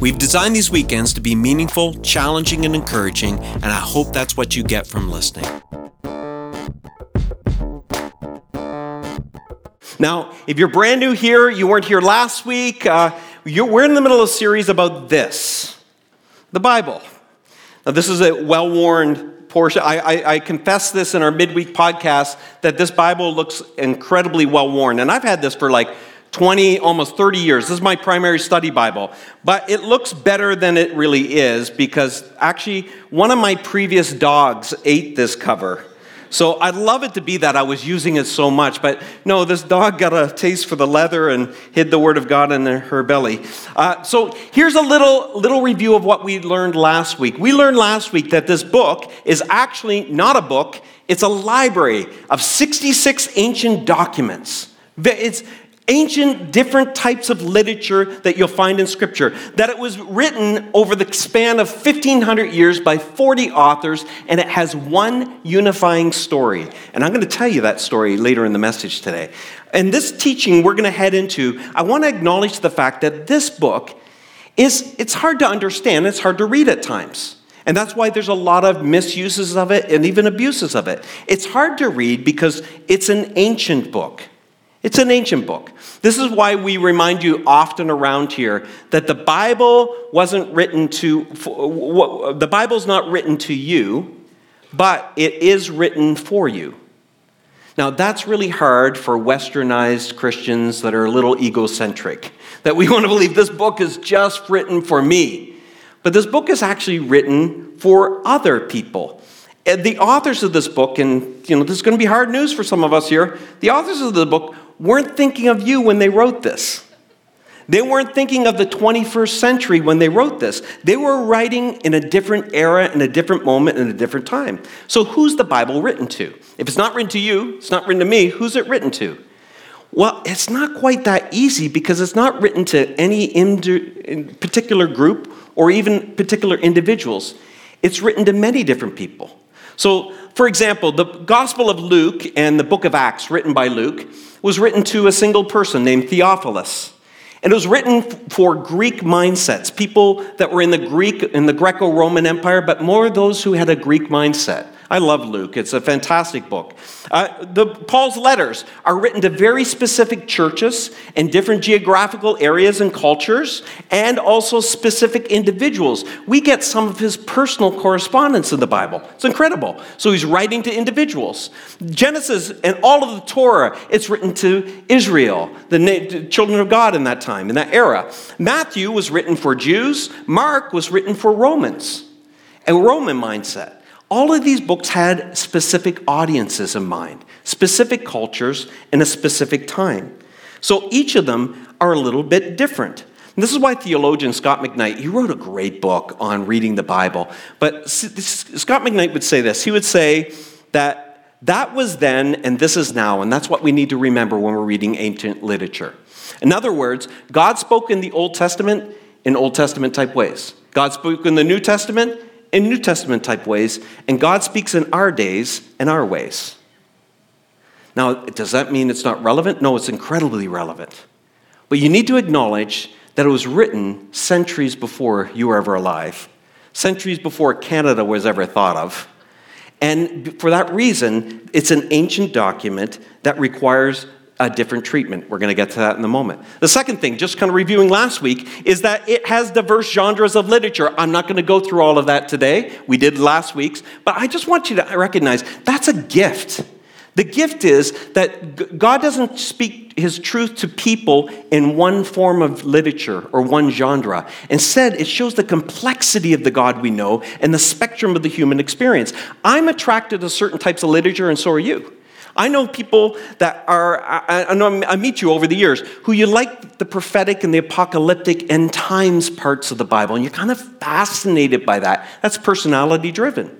We've designed these weekends to be meaningful, challenging, and encouraging, and I hope that's what you get from listening. Now, if you're brand new here, you weren't here last week, uh, we're in the middle of a series about this the Bible. Now, this is a well worn portion. I, I, I, confess this in our midweek podcast that this Bible looks incredibly well worn. And I've had this for like 20, almost 30 years. This is my primary study Bible. But it looks better than it really is because actually, one of my previous dogs ate this cover. So I'd love it to be that I was using it so much, but no, this dog got a taste for the leather and hid the Word of God in her belly. Uh, so here's a little little review of what we learned last week. We learned last week that this book is actually not a book; it's a library of 66 ancient documents. It's ancient, different types of literature that you'll find in Scripture. That it was written over the span of 1,500 years by 40 authors, and it has one unifying story. And I'm going to tell you that story later in the message today. And this teaching we're going to head into, I want to acknowledge the fact that this book is it's hard to understand, it's hard to read at times. And that's why there's a lot of misuses of it and even abuses of it. It's hard to read because it's an ancient book. It's an ancient book. This is why we remind you often around here that the Bible wasn't written to, the Bible's not written to you, but it is written for you. Now, that's really hard for westernized Christians that are a little egocentric, that we want to believe this book is just written for me. But this book is actually written for other people. And the authors of this book, and you know, this is going to be hard news for some of us here, the authors of the book weren't thinking of you when they wrote this. They weren't thinking of the 21st century when they wrote this. They were writing in a different era, in a different moment, in a different time. So, who's the Bible written to? If it's not written to you, it's not written to me, who's it written to? Well, it's not quite that easy because it's not written to any particular group or even particular individuals. It's written to many different people. So, for example, the Gospel of Luke and the book of Acts, written by Luke, was written to a single person named Theophilus. And it was written for Greek mindsets, people that were in the Greek in the Greco-Roman Empire, but more those who had a Greek mindset. I love Luke. It's a fantastic book. Uh, the, Paul's letters are written to very specific churches in different geographical areas and cultures, and also specific individuals. We get some of his personal correspondence in the Bible. It's incredible. So he's writing to individuals. Genesis and all of the Torah, it's written to Israel, the, the children of God in that time, in that era. Matthew was written for Jews, Mark was written for Romans, a Roman mindset. All of these books had specific audiences in mind, specific cultures in a specific time. So each of them are a little bit different. And this is why theologian Scot McKnight, he wrote a great book on reading the Bible. But Scot McKnight would say this. He would say that that was then and this is now, and that's what we need to remember when we're reading ancient literature. In other words, God spoke in the Old Testament in Old Testament type ways. God spoke in the New Testament in New Testament type ways, and God speaks in our days and our ways. Now, does that mean it's not relevant? No, it's incredibly relevant. But you need to acknowledge that it was written centuries before you were ever alive, centuries before Canada was ever thought of. And for that reason, it's an ancient document that requires a different treatment. We're going to get to that in a moment. The second thing, just kind of reviewing last week, is that it has diverse genres of literature. I'm not going to go through all of that today. We did last week's, but I just want you to recognize that's a gift. The gift is that God doesn't speak his truth to people in one form of literature or one genre. Instead, it shows the complexity of the God we know and the spectrum of the human experience. I'm attracted to certain types of literature, and so are you. I know people that are, I, I, know I meet you over the years, who you like the prophetic and the apocalyptic end times parts of the Bible, and you're kind of fascinated by that. That's personality driven.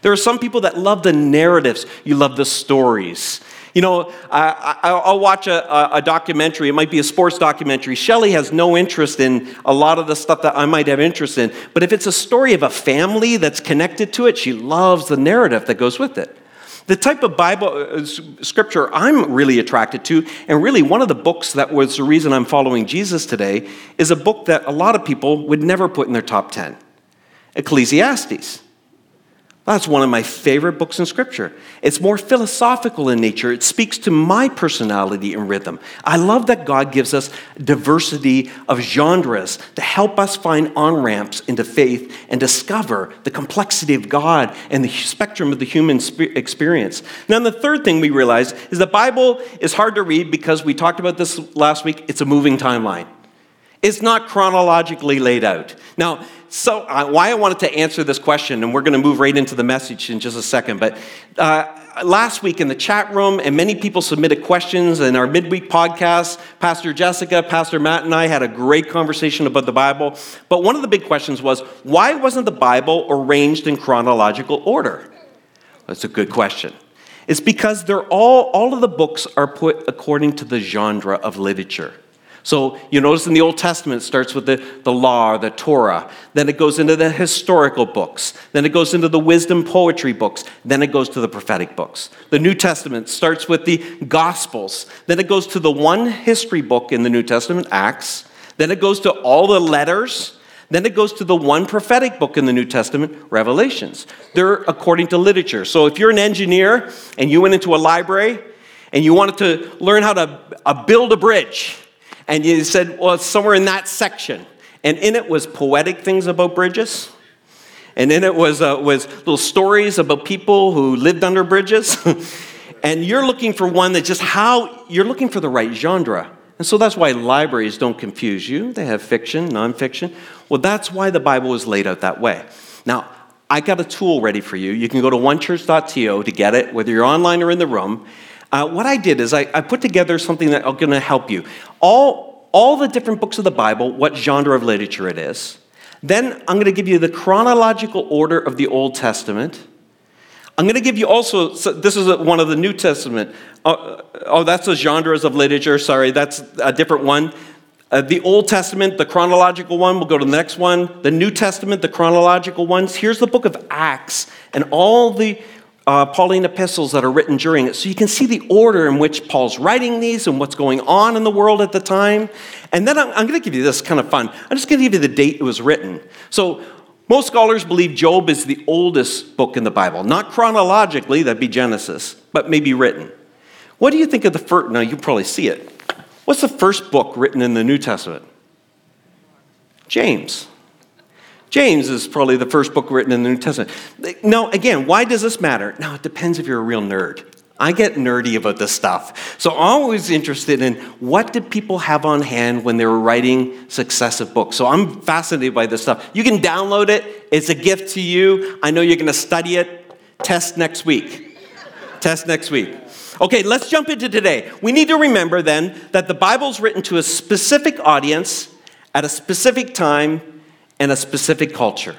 There are some people that love the narratives, you love the stories. You know, I, will watch a, a, documentary. It might be a sports documentary. Shelley has no interest in a lot of the stuff that I might have interest in. But if it's a story of a family that's connected to it, she loves the narrative that goes with it. The type of Bible uh, scripture I'm really attracted to, and really one of the books that was the reason I'm following Jesus today, is a book that a lot of people would never put in their top 10 Ecclesiastes. That's one of my favorite books in Scripture. It's more philosophical in nature. It speaks to my personality and rhythm. I love that God gives us diversity of genres to help us find on ramps into faith and discover the complexity of God and the spectrum of the human experience. Now, the third thing we realize is the Bible is hard to read because we talked about this last week. It's a moving timeline, it's not chronologically laid out. Now, so uh, why I wanted to answer this question, and we're going to move right into the message in just a second, but uh, last week in the chat room, and many people submitted questions in our midweek podcast. Pastor Jessica, Pastor Matt, and I had a great conversation about the Bible. But one of the big questions was why wasn't the Bible arranged in chronological order? That's a good question. It's because they're all, all of the books are put according to the genre of literature. So you notice in the Old Testament it starts with the, the law the Torah. Then it goes into the historical books. Then it goes into the wisdom poetry books. Then it goes to the prophetic books. The New Testament starts with the Gospels. Then it goes to the one history book in the New Testament, Acts. Then it goes to all the letters. Then it goes to the one prophetic book in the New Testament, Revelations. They're according to literature. So if you're an engineer and you went into a library and you wanted to learn how to uh, build a bridge, and you said, well, it's somewhere in that section. And in it was poetic things about bridges. And in it was, uh, was little stories about people who lived under bridges. and you're looking for one that just how, you're looking for the right genre. And so that's why libraries don't confuse you. They have fiction, nonfiction. Well, that's why the Bible is laid out that way. Now, I got a tool ready for you. You can go to onechurch.to to get it, whether you're online or in the room. Uh, what I did is I, I put together something that's going to help you. All, all the different books of the Bible, what genre of literature it is. Then I'm going to give you the chronological order of the Old Testament. I'm going to give you also, so this is one of the New Testament. Uh, oh, that's the genres of literature. Sorry, that's a different one. Uh, the Old Testament, the chronological one, we'll go to the next one. The New Testament, the chronological ones. Here's the book of Acts and all the uh, Pauline epistles that are written during it. So you can see the order in which Paul's writing these and what's going on in the world at the time. And then I'm, I'm going to give you this kind of fun. I'm just going to give you the date it was written. So most scholars believe Job is the oldest book in the Bible. Not chronologically, that'd be Genesis, but maybe written. What do you think of the first? Now, you probably see it. What's the first book written in the New Testament? James. James is probably the first book written in the New Testament. Now, again, why does this matter? Now, it depends if you're a real nerd. I get nerdy about this stuff. So I'm always interested in what did people have on hand when they were writing successive books. So I'm fascinated by this stuff. You can download it. It's a gift to you. I know you're going to study it. Test next week. Test next week. Okay, let's jump into today. We need to remember then that the Bible's written to a specific audience at a specific time and a specific culture.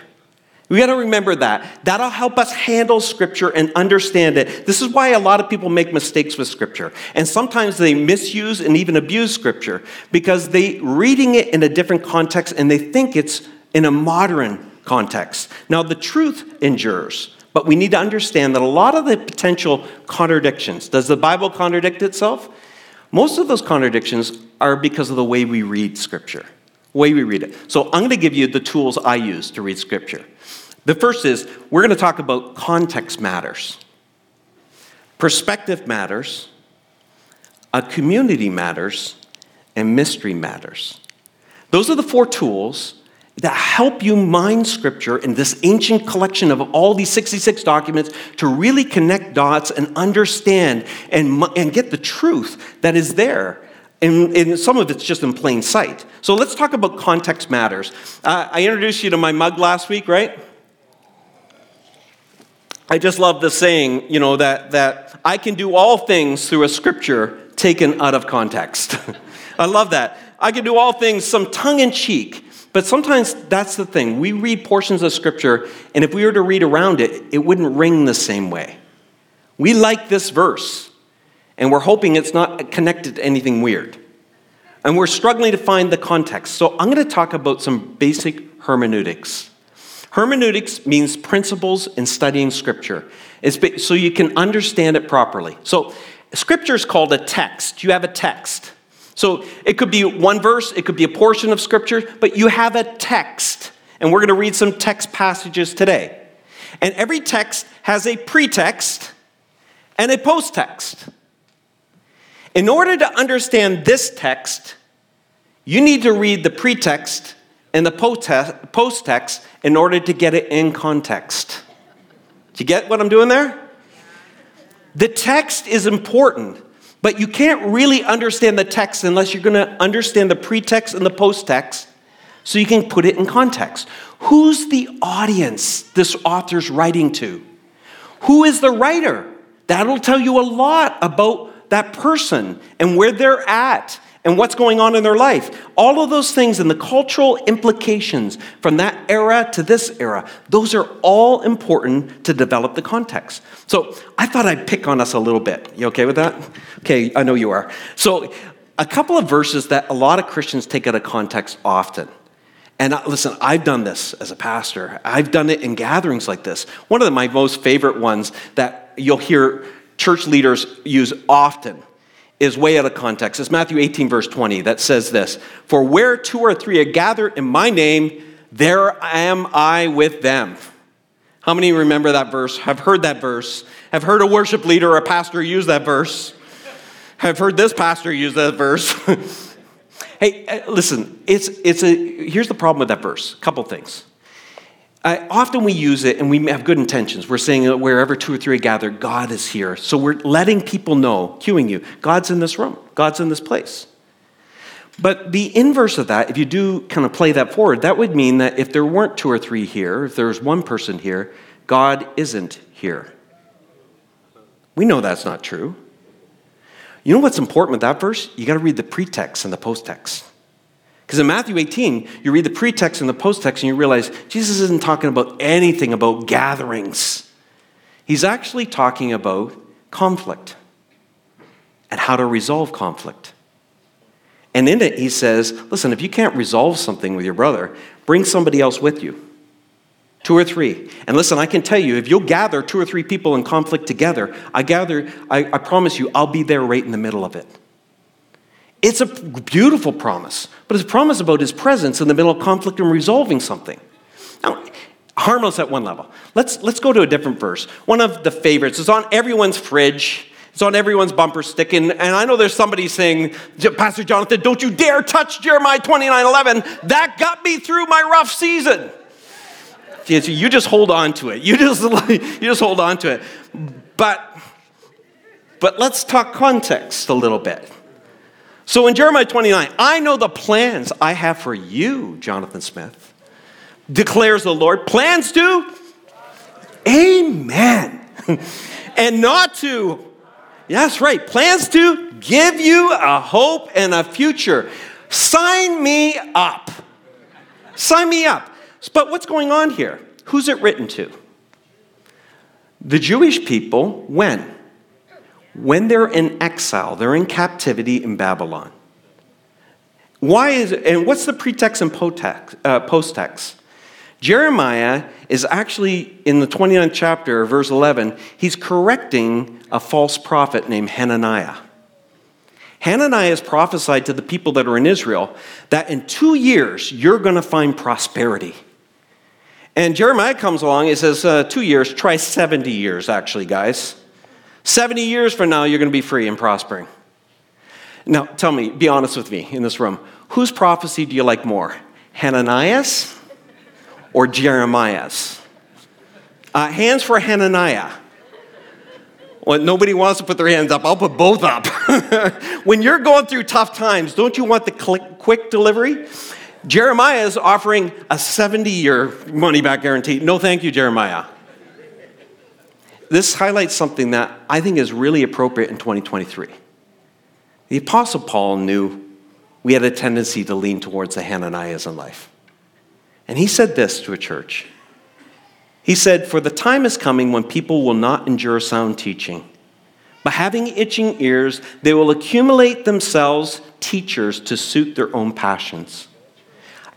We got to remember that. That'll help us handle Scripture and understand it. This is why a lot of people make mistakes with Scripture. And sometimes they misuse and even abuse Scripture because they reading it in a different context and they think it's in a modern context. Now, the truth endures, but we need to understand that a lot of the potential contradictions, does the Bible contradict itself? Most of those contradictions are because of the way we read Scripture way we read it. So I'm going to give you the tools I use to read Scripture. The first is we're going to talk about context matters, perspective matters, a community matters, and mystery matters. Those are the four tools that help you mine scripture in this ancient collection of all these 66 documents to really connect dots and understand and, and get the truth that is there and, and, some of it's just in plain sight. So let's talk about context matters. Uh, I introduced you to my mug last week, right? I just love the saying, you know, that, that I can do all things through a scripture taken out of context. I love that. I can do all things, some tongue in cheek, But sometimes that's the thing. We read portions of Scripture, and if we were to read around it, it wouldn't ring the same way. We like this verse, and we're hoping it's not connected to anything weird. And we're struggling to find the context. So I'm going to talk about some basic hermeneutics. Hermeneutics means principles in studying Scripture, it's so you can understand it properly. So, Scripture is called a text. You have a text. So, it could be one verse, it could be a portion of Scripture, but you have a text. And we're going to read some text passages today. And every text has a pretext and a post-text. In order to understand this text, you need to read the pretext and the post-text in order to get it in context. Do you get what I'm doing there? The text is important, but you can't really understand the text unless you're going to understand the pretext and the post-text so you can put it in context. Who's the audience this author's writing to? Who is the writer? That'll tell you a lot about that person and where they're at and what's going on in their life. All of those things and the cultural implications from that era to this era, those are all important to develop the context. So I thought I'd pick on us a little bit. You okay with that? Okay, I know you are. So, a couple of verses that a lot of Christians take out of context often. And uh, listen, I've done this as a pastor. I've done it in gatherings like this. One of my most favorite ones that you'll hear church leaders use often is way out of context. It's Matthew 18, verse 20, that says this For where two or three are gathered in my name, there am I with them. How many remember that verse? Have heard that verse? Have heard a worship leader or a pastor use that verse? Have heard this pastor use that verse? hey, uh, listen, it's, it's a, here's the problem with that verse. A couple things. Uh, often we use it and we have good intentions. We're saying that wherever two or three are gathered, God is here. So we're letting people know, cueing you, God's in this room, God's in this place. But the inverse of that, if you do kind of play that forward, that would mean that if there weren't two or three here, if there was one person here, God isn't here. We know that's not true. You know what's important with that verse? You got to read the pretext and the post-text. Because in Matthew 18, you read the pretext and the post-text and you realize Jesus isn't talking about anything about gatherings. He's actually talking about conflict and how to resolve conflict. And in it, he says, listen, if you can't resolve something with your brother, bring somebody else with you. Two or three. And listen, I can tell you, if you'll gather two or three people in conflict together, I gather, I, I promise you, I'll be there right in the middle of it. It's a beautiful promise, but it's a promise about his presence in the middle of conflict and resolving something. Now, harmless at one level. Let's, let's go to a different verse. One of the favorites. It's on everyone's fridge. It's on everyone's bumper stick. And, and I know there's somebody saying, Pastor Jonathan, don't you dare touch Jeremiah 29 11. That got me through my rough season. You just hold on to it. You just, you just hold on to it. But, but let's talk context a little bit. So in Jeremiah 29, I know the plans I have for you, Jonathan Smith, declares the Lord. Plans to? Amen. and not to, yes, right, plans to give you a hope and a future. Sign me up. Sign me up. But what's going on here? Who's it written to? The Jewish people, when? When they're in exile, they're in captivity in Babylon. Why is and what's the pretext and uh, post-text? Jeremiah is actually in the 29th chapter, verse 11, he's correcting a false prophet named Hananiah. Hananiah has prophesied to the people that are in Israel that in two years you're going to find prosperity. And Jeremiah comes along and says, uh, Two years, try 70 years, actually, guys. 70 years from now, you're going to be free and prospering. Now, tell me, be honest with me in this room. Whose prophecy do you like more? Hananiah's or Jeremiah's? Uh, hands for Hananiah. Well, nobody wants to put their hands up. I'll put both up. when you're going through tough times, don't you want the quick delivery? Jeremiah is offering a 70 year money back guarantee. No, thank you, Jeremiah this highlights something that I think is really appropriate in 2023. The Apostle Paul knew we had a tendency to lean towards the Hananiahs in life. And he said this to a church. He said, For the time is coming when people will not endure sound teaching. But having itching ears, they will accumulate themselves teachers to suit their own passions.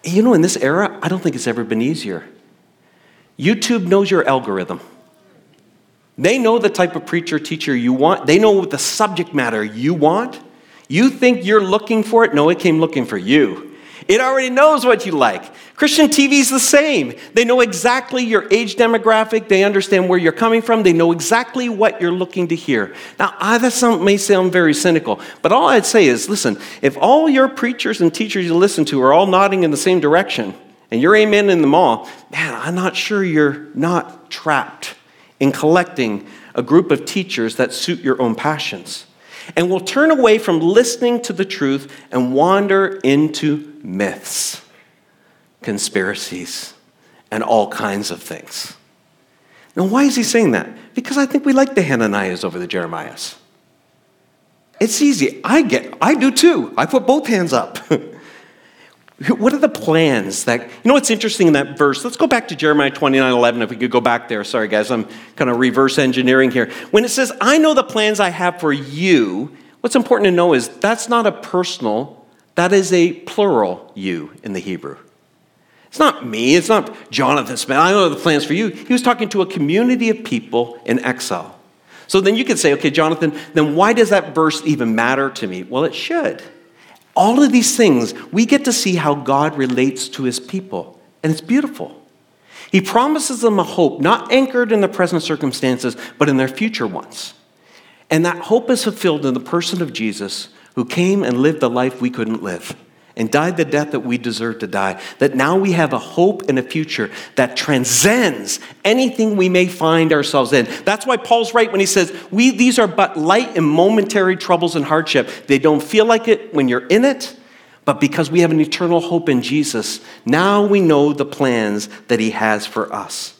You know, in this era, I don't think it's ever been easier. YouTube knows your algorithm. They know the type of preacher teacher you want. They know the subject matter you want. You think you're looking for it? No, it came looking for you. It already knows what you like. Christian TV is the same. They know exactly your age demographic. They understand where you're coming from. They know exactly what you're looking to hear. Now, I, that may sound very cynical, but all I'd say is listen, if all your preachers and teachers you listen to are all nodding in the same direction and you're amen in them all, man, I'm not sure you're not trapped in collecting a group of teachers that suit your own passions and will turn away from listening to the truth and wander into myths, conspiracies, and all kinds of things. Now, why is he saying that? Because I think we like the Hananiahs over the Jeremiahs. It's easy. I get, I do too. I put both hands up. What are the plans that, you know what's interesting in that verse? Let's go back to Jeremiah 29 11, if we could go back there. Sorry, guys, I'm kind of reverse engineering here. When it says, I know the plans I have for you, what's important to know is that's not a personal, that is a plural you in the Hebrew. It's not me, it's not Jonathan Smith. I know the plans for you. He was talking to a community of people in exile. So then you could say, okay, Jonathan, then why does that verse even matter to me? Well, it should. All of these things, we get to see how God relates to his people, and it's beautiful. He promises them a hope not anchored in the present circumstances, but in their future ones. And that hope is fulfilled in the person of Jesus, who came and lived the life we couldn't live and died the death that we deserve to die. That now we have a hope and a future that transcends anything we may find ourselves in. That's why Paul's right when he says, we, These are but light and momentary troubles and hardship. They don't feel like it when you're in it, but because we have an eternal hope in Jesus, now we know the plans that he has for us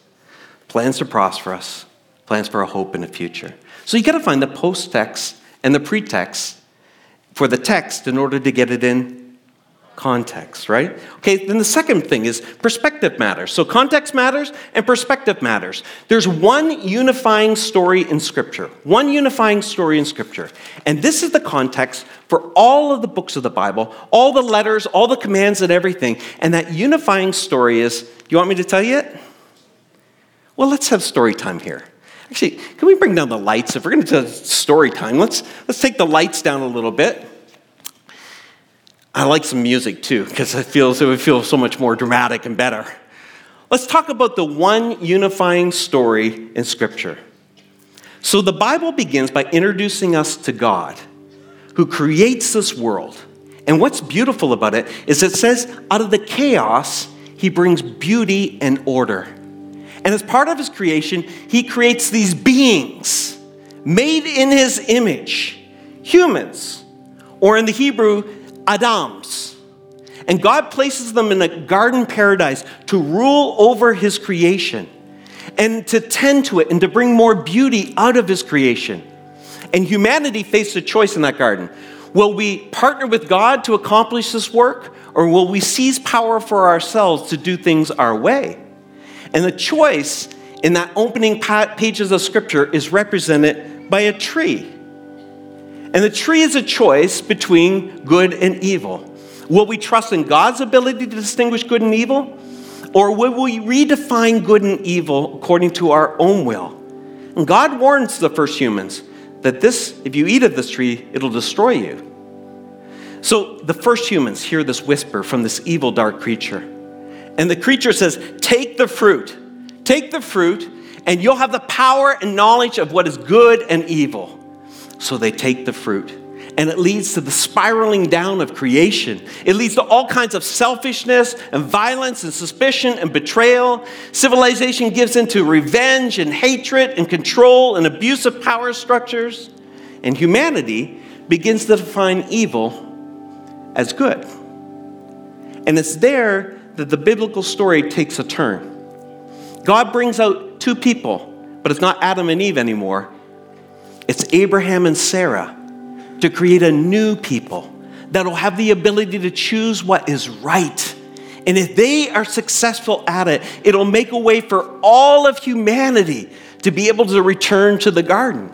plans to prosper us, plans for a hope in the future. So you got to find the post text and the pretext for the text in order to get it in context, right? Okay, then the second thing is perspective matters. So context matters and perspective matters. There's one unifying story in Scripture, one unifying story in Scripture. And this is the context for all of the books of the Bible, all the letters, all the commands, and everything. And that unifying story is do you want me to tell you it? Well, let's have story time here. Actually, can we bring down the lights? If we're going to do story time, let's, let's take the lights down a little bit. I like some music too, because it feels it would feel so much more dramatic and better. Let's talk about the one unifying story in Scripture. So the Bible begins by introducing us to God, who creates this world. And what's beautiful about it is it says, out of the chaos, he brings beauty and order. And as part of his creation, he creates these beings made in his image, humans, or in the Hebrew, Adams. And God places them in a garden paradise to rule over his creation and to tend to it and to bring more beauty out of his creation. And humanity faced a choice in that garden. Will we partner with God to accomplish this work, or will we seize power for ourselves to do things our way? And the choice in that opening pages of Scripture is represented by a tree. And the tree is a choice between good and evil. Will we trust in God's ability to distinguish good and evil? Or will we redefine good and evil according to our own will? And God warns the first humans that this, if you eat of this tree, it'll destroy you. So the first humans hear this whisper from this evil, dark creature. And the creature says, Take the fruit, take the fruit, and you'll have the power and knowledge of what is good and evil. So they take the fruit. And it leads to the spiraling down of creation. It leads to all kinds of selfishness and violence and suspicion and betrayal. Civilization gives into revenge and hatred and control and abuse of power structures. And humanity begins to define evil as good. And it's there that the biblical story takes a turn. God brings out two people, but it's not Adam and Eve anymore. It's Abraham and Sarah to create a new people that'll have the ability to choose what is right And if they are successful at it, it'll make a way for all of humanity to be able to return to the garden.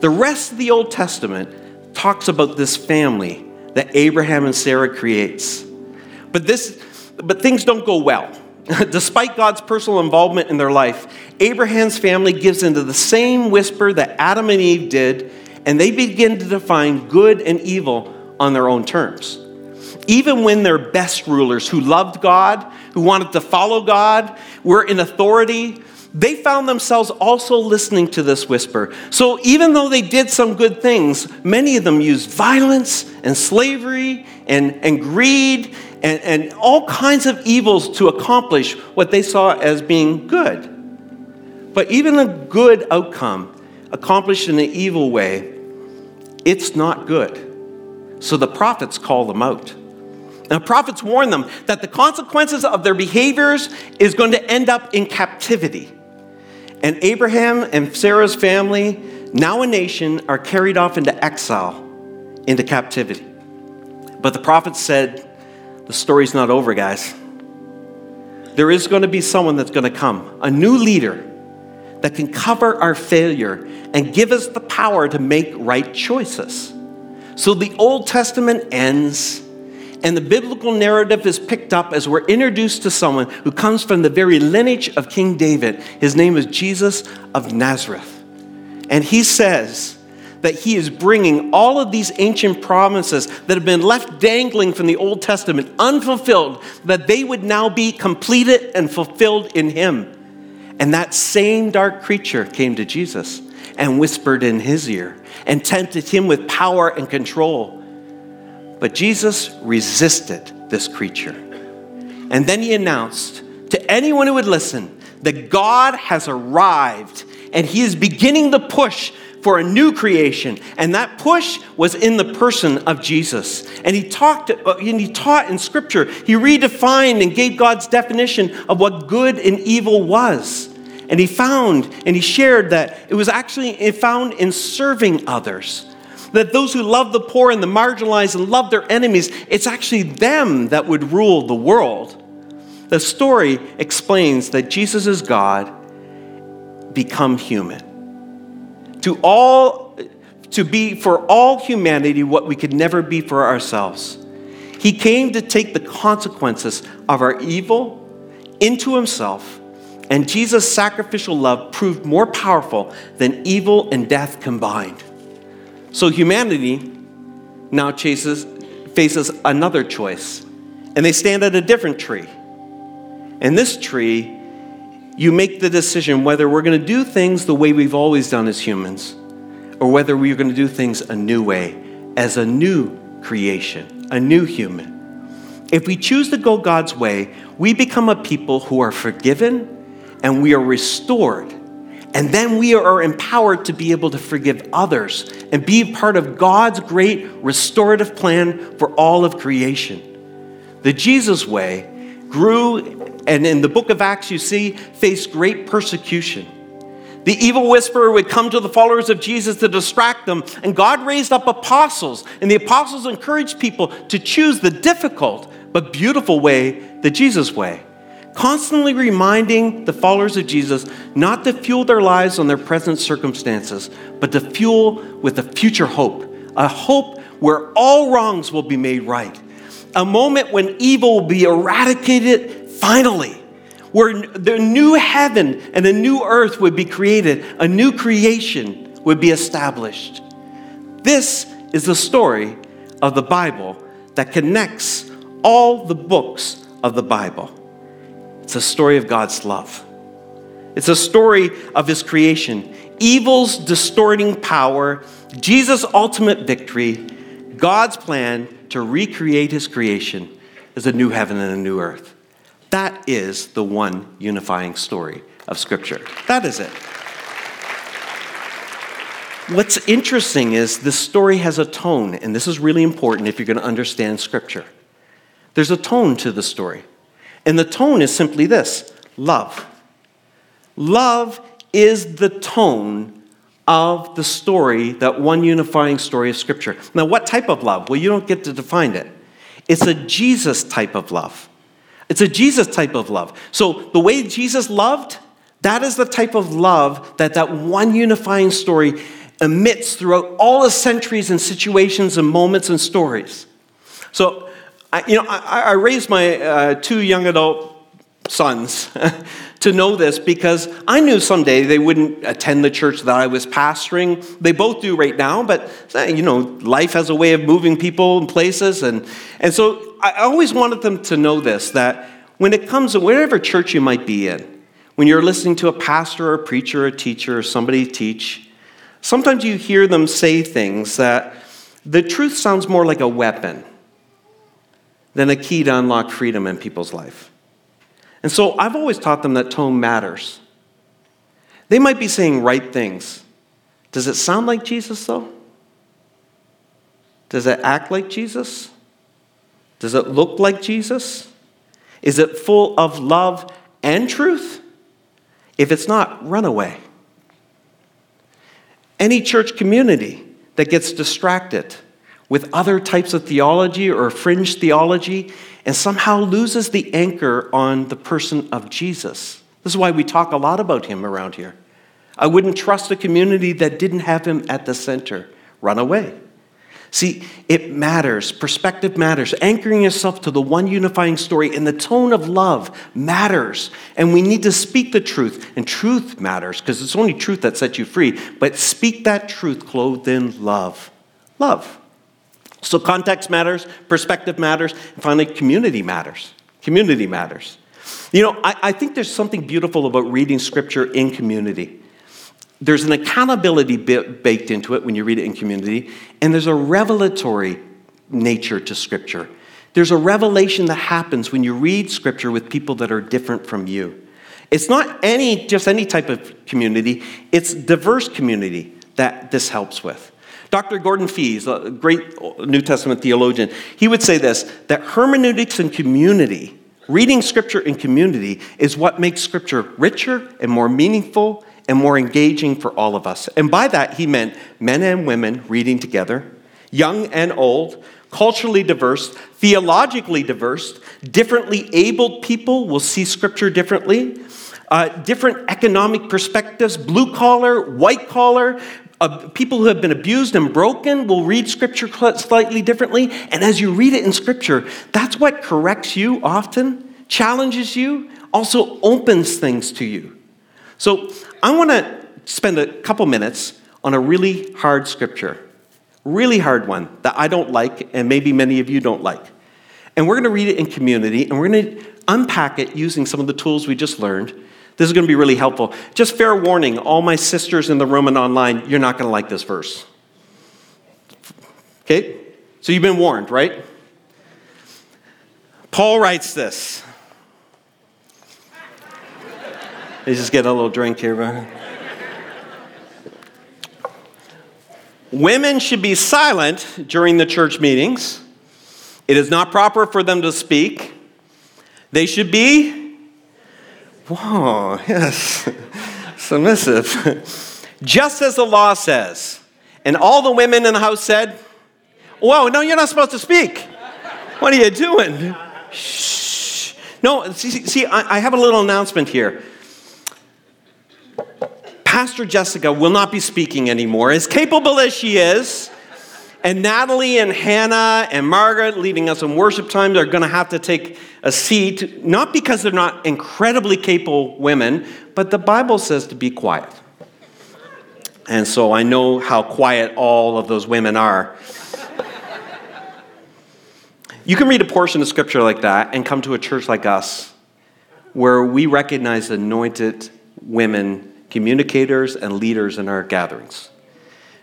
The rest of the Old Testament talks about this family that Abraham and Sarah creates. But this but things don't go well. Despite God's personal involvement in their life, Abraham's family gives into the same whisper that Adam and Eve did, and they begin to define good and evil on their own terms. Even when their best rulers who loved God, who wanted to follow God, were in authority, they found themselves also listening to this whisper. So even though they did some good things, many of them used violence and slavery and, and greed and, and all kinds of evils to accomplish what they saw as being good. But even a good outcome accomplished in an evil way, it's not good. So the prophets call them out. Now, prophets warn them that the consequences of their behaviors is going to end up in captivity. And Abraham and Sarah's family, now a nation, are carried off into exile, into captivity. But the prophet said, the story's not over, guys. There is going to be someone that's going to come, a new leader that can cover our failure and give us the power to make right choices. So the Old Testament ends, and the biblical narrative is picked up as we're introduced to someone who comes from the very lineage of King David. His name is Jesus of Nazareth. And he says, that he is bringing all of these ancient promises that have been left dangling from the Old Testament unfulfilled, that they would now be completed and fulfilled in him. And that same dark creature came to Jesus and whispered in his ear and tempted him with power and control. But Jesus resisted this creature. And then he announced to anyone who would listen that God has arrived and he is beginning the push for a new creation. And that push was in the person of Jesus. And he talked uh, and he taught in scripture. He redefined and gave God's definition of what good and evil was. And he found and he shared that it was actually found in serving others. That those who love the poor and the marginalized and love their enemies, it's actually them that would rule the world. The story explains that Jesus is God become human to all to be for all humanity what we could never be for ourselves. He came to take the consequences of our evil into himself, and Jesus' sacrificial love proved more powerful than evil and death combined. So humanity now chases, faces another choice, and they stand at a different tree. And this tree you make the decision whether we're going to do things the way we've always done as humans or whether we're going to do things a new way as a new creation, a new human. If we choose to go God's way, we become a people who are forgiven and we are restored. And then we are empowered to be able to forgive others and be part of God's great restorative plan for all of creation. The Jesus way grew and in the book of Acts, you see, faced great persecution. The evil whisperer would come to the followers of Jesus to distract them, and God raised up apostles, and the apostles encouraged people to choose the difficult but beautiful way, the Jesus way, constantly reminding the followers of Jesus not to fuel their lives on their present circumstances, but to fuel with a future hope, a hope where all wrongs will be made right, a moment when evil will be eradicated finally, where the new heaven and a new earth would be created, a new creation would be established. This is the story of the Bible that connects all the books of the Bible. It's a story of God's love. It's a story of his creation, evil's distorting power, Jesus' ultimate victory, God's plan to recreate his creation as a new heaven and a new earth. That is the one unifying story of Scripture. That is it. What's interesting is this story has a tone, and this is really important if you're going to understand Scripture. There's a tone to the story, and the tone is simply this love. Love is the tone of the story, that one unifying story of Scripture. Now, what type of love? Well, you don't get to define it. It's a Jesus type of love It's a Jesus type of love. So the way Jesus loved, that is the type of love that that one unifying story emits throughout all the centuries and situations and moments and stories. So, I, you know, I, I raised my uh, two young adult sons to know this because I knew someday they wouldn't attend the church that I was pastoring. They both do right now, but you know, life has a way of moving people and places. And, and so I always wanted them to know this that when it comes to whatever church you might be in, when you're listening to a pastor or a preacher or a teacher or somebody teach, sometimes you hear them say things that the truth sounds more like a weapon than a key to unlock freedom in people's life. And so I've always taught them that tone matters. They might be saying right things. Does it sound like Jesus, though? Does it act like Jesus? Does it look like Jesus? Is it full of love and truth? If it's not, run away. Any church community that gets distracted with other types of theology or fringe theology and somehow loses the anchor on the person of Jesus. This is why we talk a lot about him around here. I wouldn't trust a community that didn't have him at the center. Run away. See, it matters. Perspective matters. Anchoring yourself to the one unifying story and the tone of love matters. And we need to speak the truth. And truth matters because it's only truth that sets you free. But speak that truth clothed in love. Love. So context matters, perspective matters, and finally, community matters. Community matters. You know, I, I think there's something beautiful about reading scripture in community. There's an accountability baked into it when you read it in community, and there's a revelatory nature to scripture. There's a revelation that happens when you read scripture with people that are different from you. It's not any just any type of community, it's diverse community that this helps with. Dr. Gordon Fees, a great New Testament theologian, he would say this that hermeneutics in community, reading scripture in community, is what makes scripture richer and more meaningful and more engaging for all of us. And by that, he meant men and women reading together, young and old, culturally diverse, theologically diverse, differently abled people will see scripture differently. Uh, different economic perspectives, blue collar, white collar, uh, people who have been abused and broken will read Scripture slightly differently. And as you read it in Scripture, that's what corrects you often, challenges you, also opens things to you. So I want to spend a couple minutes on a really hard Scripture, really hard one that I don't like, and maybe many of you don't like. And we're going to read it in community, and we're going to unpack it using some of the tools we just learned this is going to be really helpful. Just fair warning all my sisters in the room and online, you're not going to like this verse. Okay? So you've been warned, right? Paul writes this. He's just getting a little drink here, but. Women should be silent during the church meetings. It is not proper for them to speak. They should be Whoa, yes, submissive. Just as the law says. And all the women in the house said, Whoa, no, you're not supposed to speak. What are you doing? Shh. No, see, see I, I have a little announcement here. Pastor Jessica will not be speaking anymore. As capable as she is, and Natalie and Hannah and Margaret leading us in worship times are going to have to take a seat, not because they're not incredibly capable women, but the Bible says to be quiet. And so I know how quiet all of those women are. you can read a portion of scripture like that and come to a church like us where we recognize anointed women, communicators, and leaders in our gatherings.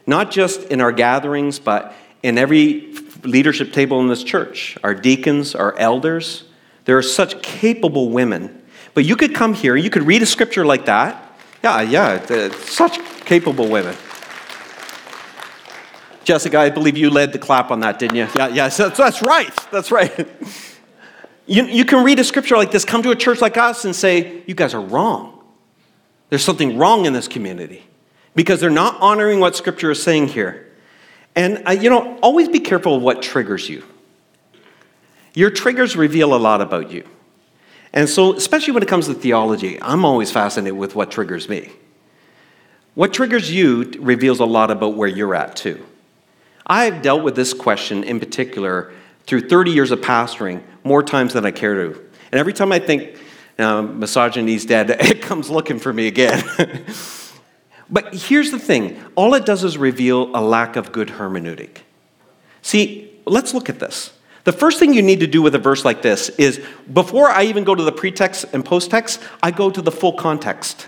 Not just in our gatherings, but in every leadership table in this church. Our deacons, our elders, there are such capable women. But you could come here, you could read a scripture like that. Yeah, yeah, uh, such capable women. Jessica, I believe you led the clap on that, didn't you? Yeah, yeah, so that's right. That's right. You, you can read a scripture like this, come to a church like us, and say, You guys are wrong. There's something wrong in this community because they're not honoring what Scripture is saying here. And, uh, you know, always be careful of what triggers you. Your triggers reveal a lot about you. And so, especially when it comes to theology, I'm always fascinated with what triggers me. What triggers you reveals a lot about where you're at, too. I've dealt with this question in particular through 30 years of pastoring more times than I care to. And every time I think, uh, misogyny's dead, it comes looking for me again. but here's the thing all it does is reveal a lack of good hermeneutic. See, let's look at this. The first thing you need to do with a verse like this is before I even go to the pretext and posttext, I go to the full context.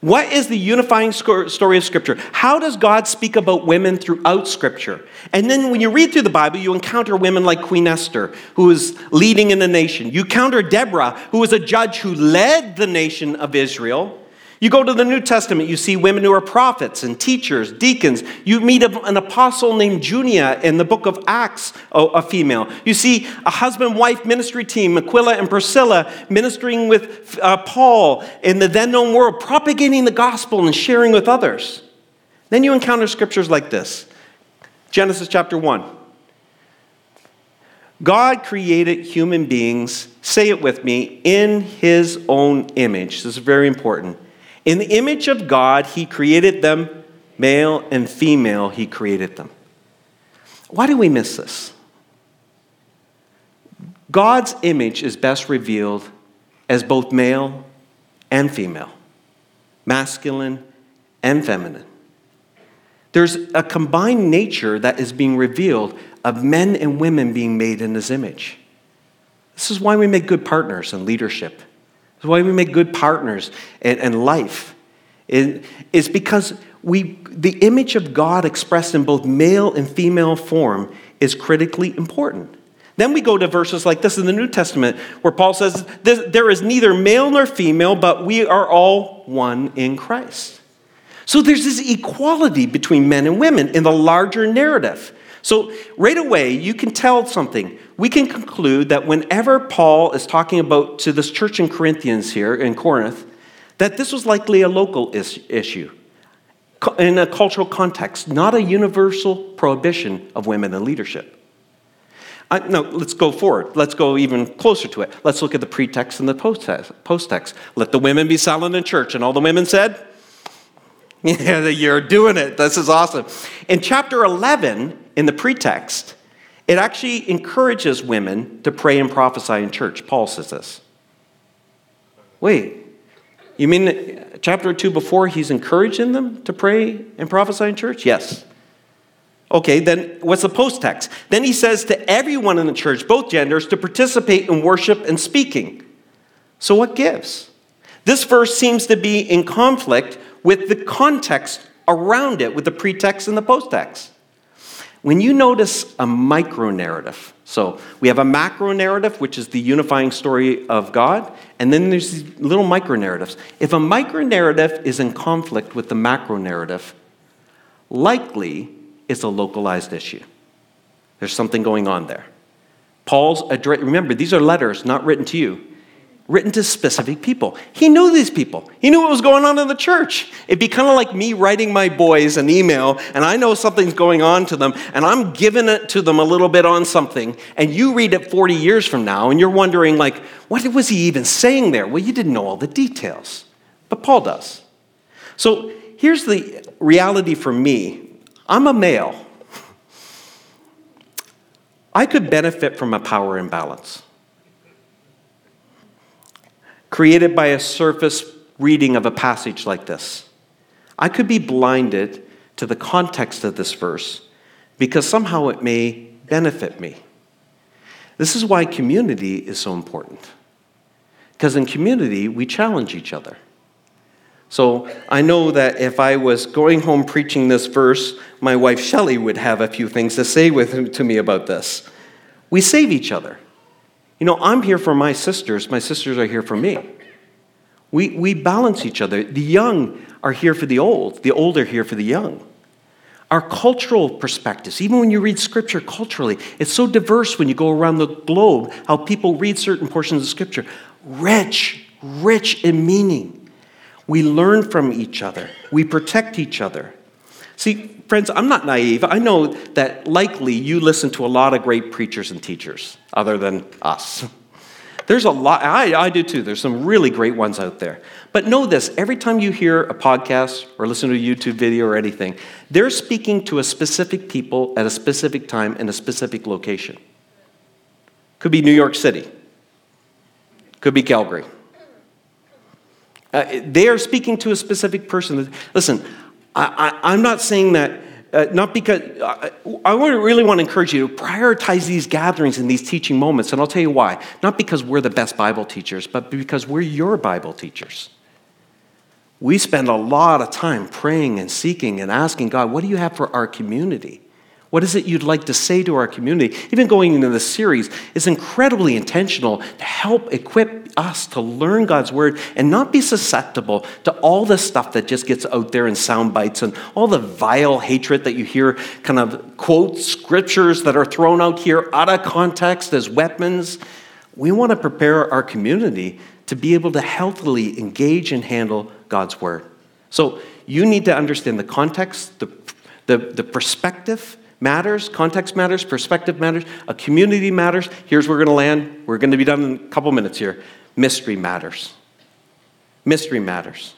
What is the unifying story of Scripture? How does God speak about women throughout Scripture? And then when you read through the Bible, you encounter women like Queen Esther, who is leading in the nation. You encounter Deborah, who was a judge who led the nation of Israel. You go to the New Testament, you see women who are prophets and teachers, deacons. You meet an apostle named Junia in the book of Acts, a female. You see a husband wife ministry team, Aquila and Priscilla, ministering with uh, Paul in the then known world, propagating the gospel and sharing with others. Then you encounter scriptures like this Genesis chapter 1. God created human beings, say it with me, in his own image. This is very important. In the image of God, He created them, male and female, He created them. Why do we miss this? God's image is best revealed as both male and female, masculine and feminine. There's a combined nature that is being revealed of men and women being made in His image. This is why we make good partners in leadership it's why we make good partners in, in life. It, it's because we, the image of God expressed in both male and female form is critically important. Then we go to verses like this in the New Testament where Paul says, There is neither male nor female, but we are all one in Christ. So there's this equality between men and women in the larger narrative. So, right away, you can tell something. We can conclude that whenever Paul is talking about to this church in Corinthians here in Corinth, that this was likely a local is- issue in a cultural context, not a universal prohibition of women in leadership. Uh, no, let's go forward. Let's go even closer to it. Let's look at the pretext and the post-text. Let the women be silent in church. And all the women said, Yeah, you're doing it. This is awesome. In chapter 11, in the pretext, it actually encourages women to pray and prophesy in church. Paul says this. Wait, you mean chapter 2 before he's encouraging them to pray and prophesy in church? Yes. Okay, then what's the post text? Then he says to everyone in the church, both genders, to participate in worship and speaking. So what gives? This verse seems to be in conflict with the context around it, with the pretext and the post text. When you notice a micro narrative, so we have a macro narrative, which is the unifying story of God, and then there's these little micro narratives. If a micro narrative is in conflict with the macro narrative, likely it's a localized issue. There's something going on there. Paul's address, remember, these are letters not written to you written to specific people. He knew these people. He knew what was going on in the church. It'd be kind of like me writing my boys an email, and I know something's going on to them, and I'm giving it to them a little bit on something, and you read it 40 years from now, and you're wondering, like, what was he even saying there? Well, you didn't know all the details, but Paul does. So here's the reality for me I'm a male. I could benefit from a power imbalance created by a surface reading of a passage like this. I could be blinded to the context of this verse because somehow it may benefit me. This is why community is so important. Because in community, we challenge each other. So I know that if I was going home preaching this verse, my wife Shelley would have a few things to say with, to me about this. We save each other. You know, I'm here for my sisters, my sisters are here for me. We, we balance each other. The young are here for the old, the old are here for the young. Our cultural perspectives, even when you read scripture culturally, it's so diverse when you go around the globe, how people read certain portions of scripture. Rich, rich in meaning. We learn from each other, we protect each other. See, friends, I'm not naive. I know that likely you listen to a lot of great preachers and teachers, other than us. There's a lot, I, I do too. There's some really great ones out there. But know this every time you hear a podcast or listen to a YouTube video or anything, they're speaking to a specific people at a specific time in a specific location. Could be New York City, could be Calgary. Uh, they are speaking to a specific person. Listen, I, I, I'm not saying that uh, not because uh, I really want to encourage you to prioritize these gatherings and these teaching moments, and I'll tell you why. Not because we're the best Bible teachers, but because we're your Bible teachers. We spend a lot of time praying and seeking and asking God, what do you have for our community? What is it you'd like to say to our community? Even going into this series is incredibly intentional to help equip us to learn God's word and not be susceptible to all the stuff that just gets out there in sound bites and all the vile hatred that you hear kind of quote scriptures that are thrown out here out of context as weapons. We want to prepare our community to be able to healthily engage and handle God's word. So you need to understand the context, the, the, the perspective, matters, context matters, perspective matters, a community matters. Here's where we're going to land. We're going to be done in a couple minutes here. Mystery matters. Mystery matters.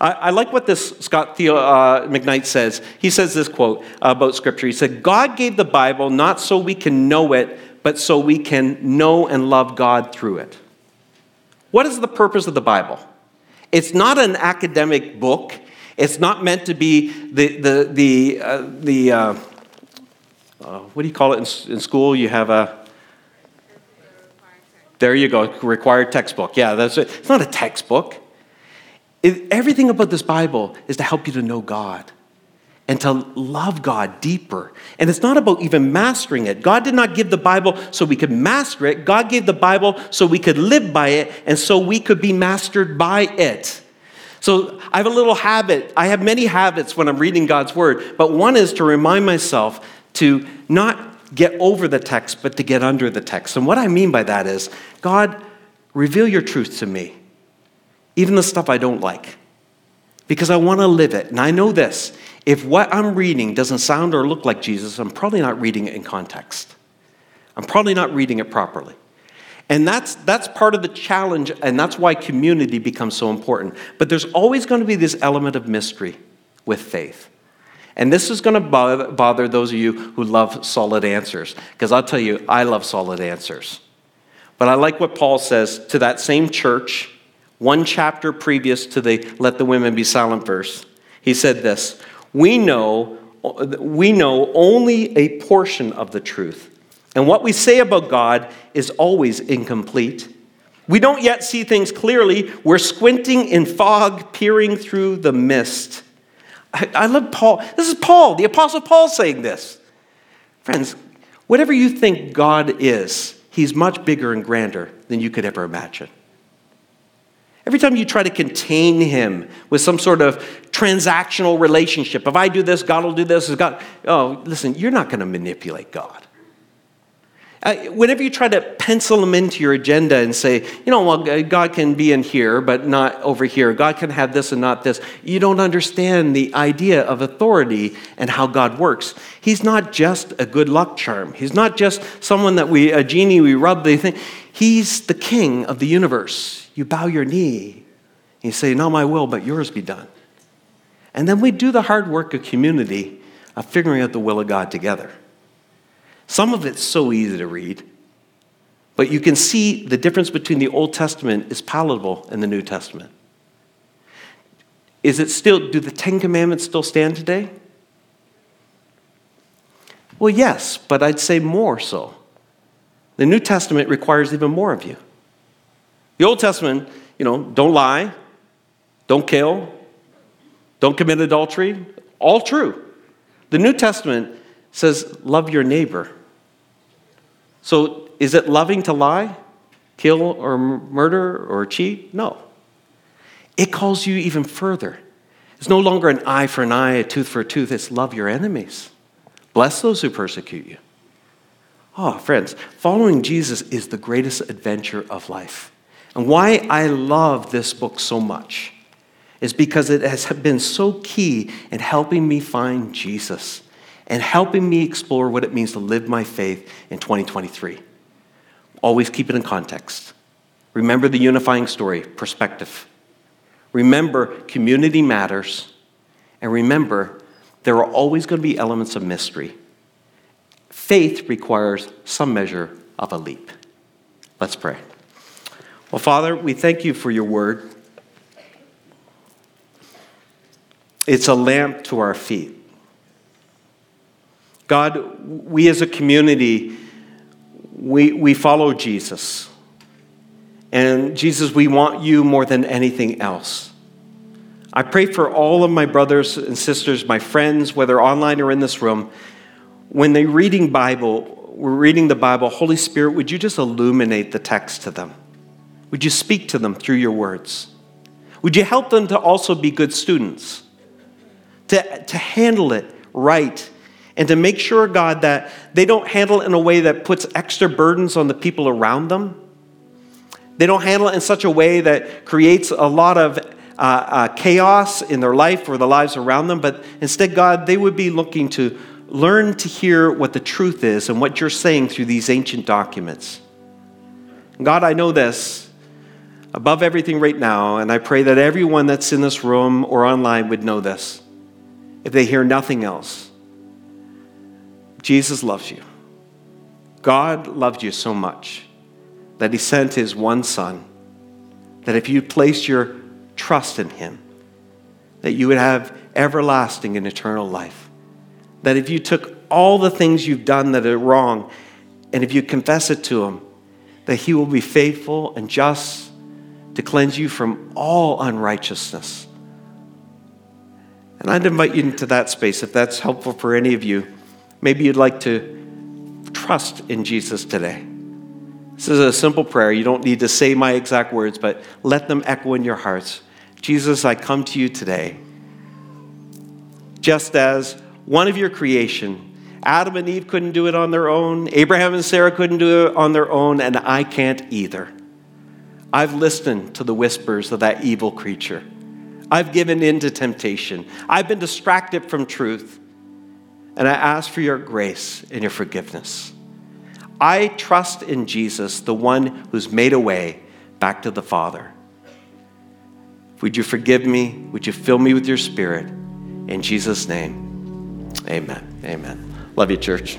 I, I like what this Scot Theo, uh, McKnight says. He says this quote about Scripture. He said, God gave the Bible not so we can know it, but so we can know and love God through it. What is the purpose of the Bible? It's not an academic book. It's not meant to be the, the, the, uh, the uh, uh, what do you call it in, in school? You have a, there you go, required textbook. Yeah, that's it. It's not a textbook. It, everything about this Bible is to help you to know God and to love God deeper. And it's not about even mastering it. God did not give the Bible so we could master it. God gave the Bible so we could live by it and so we could be mastered by it. So I have a little habit. I have many habits when I'm reading God's word, but one is to remind myself to not get over the text, but to get under the text. And what I mean by that is, God, reveal your truth to me, even the stuff I don't like, because I want to live it. And I know this if what I'm reading doesn't sound or look like Jesus, I'm probably not reading it in context. I'm probably not reading it properly. And that's, that's part of the challenge, and that's why community becomes so important. But there's always going to be this element of mystery with faith. And this is going to bother, those of you who love solid answers, because I'll tell you, I love solid answers. But I like what Paul says to that same church, one chapter previous to the let the women be silent verse. He said this We know, we know only a portion of the truth. And what we say about God is always incomplete. We don't yet see things clearly. We're squinting in fog, peering through the mist. I, love Paul. This is Paul, the Apostle Paul saying this. Friends, whatever you think God is, he's much bigger and grander than you could ever imagine. Every time you try to contain him with some sort of transactional relationship, if I do this, God will do this. God, oh, listen, you're not going to manipulate God. Uh, whenever you try to pencil them into your agenda and say, you know, well, God can be in here, but not over here. God can have this and not this. You don't understand the idea of authority and how God works. He's not just a good luck charm. He's not just someone that we, a genie we rub the thing. He's the king of the universe. You bow your knee. And you say, not my will, but yours be done. And then we do the hard work of community of figuring out the will of God together. Some of it's so easy to read, but you can see the difference between the Old Testament is palatable in the New Testament. Is it still, do the Ten Commandments still stand today? Well, yes, but I'd say more so. The New Testament requires even more of you. The Old Testament, you know, don't lie, don't kill, don't commit adultery, all true. The New Testament says, love your neighbor so is it loving to lie, kill, or murder, or cheat? No. It calls you even further. It's no longer an eye for an eye, a tooth for a tooth. It's love your enemies. Bless those who persecute you. Oh, friends, following Jesus is the greatest adventure of life. And why I love this book so much is because it has been so key in helping me find Jesus and helping me explore what it means to live my faith in 2023. Always keep it in context. Remember the unifying story, perspective. Remember, community matters. And remember, there are always going to be elements of mystery. Faith requires some measure of a leap. Let's pray. Well, Father, we thank you for your word. It's a lamp to our feet. God, we as a community, we, we follow Jesus. And Jesus, we want you more than anything else. I pray for all of my brothers and sisters, my friends, whether online or in this room, when they're reading Bible, we're reading the Bible, Holy Spirit, would you just illuminate the text to them? Would you speak to them through your words? Would you help them to also be good students? To, to handle it right and to make sure, God, that they don't handle it in a way that puts extra burdens on the people around them. They don't handle it in such a way that creates a lot of uh, uh, chaos in their life or the lives around them, but instead, God, they would be looking to learn to hear what the truth is and what you're saying through these ancient documents. God, I know this above everything right now, and I pray that everyone that's in this room or online would know this if they hear nothing else. Jesus loves you. God loved you so much that he sent his one son, that if you place your trust in him, that you would have everlasting and eternal life. That if you took all the things you've done that are wrong, and if you confess it to him, that he will be faithful and just to cleanse you from all unrighteousness. And I'd invite you into that space if that's helpful for any of you. Maybe you'd like to trust in Jesus today. This is a simple prayer. You don't need to say my exact words, but let them echo in your hearts. Jesus, I come to you today. Just as one of your creation, Adam and Eve couldn't do it on their own, Abraham and Sarah couldn't do it on their own, and I can't either. I've listened to the whispers of that evil creature. I've given in to temptation. I've been distracted from truth. And I ask for your grace and your forgiveness. I trust in Jesus, the one who's made a way back to the Father. Would you forgive me? Would you fill me with your spirit? In Jesus' name, amen. Amen. Love you, church.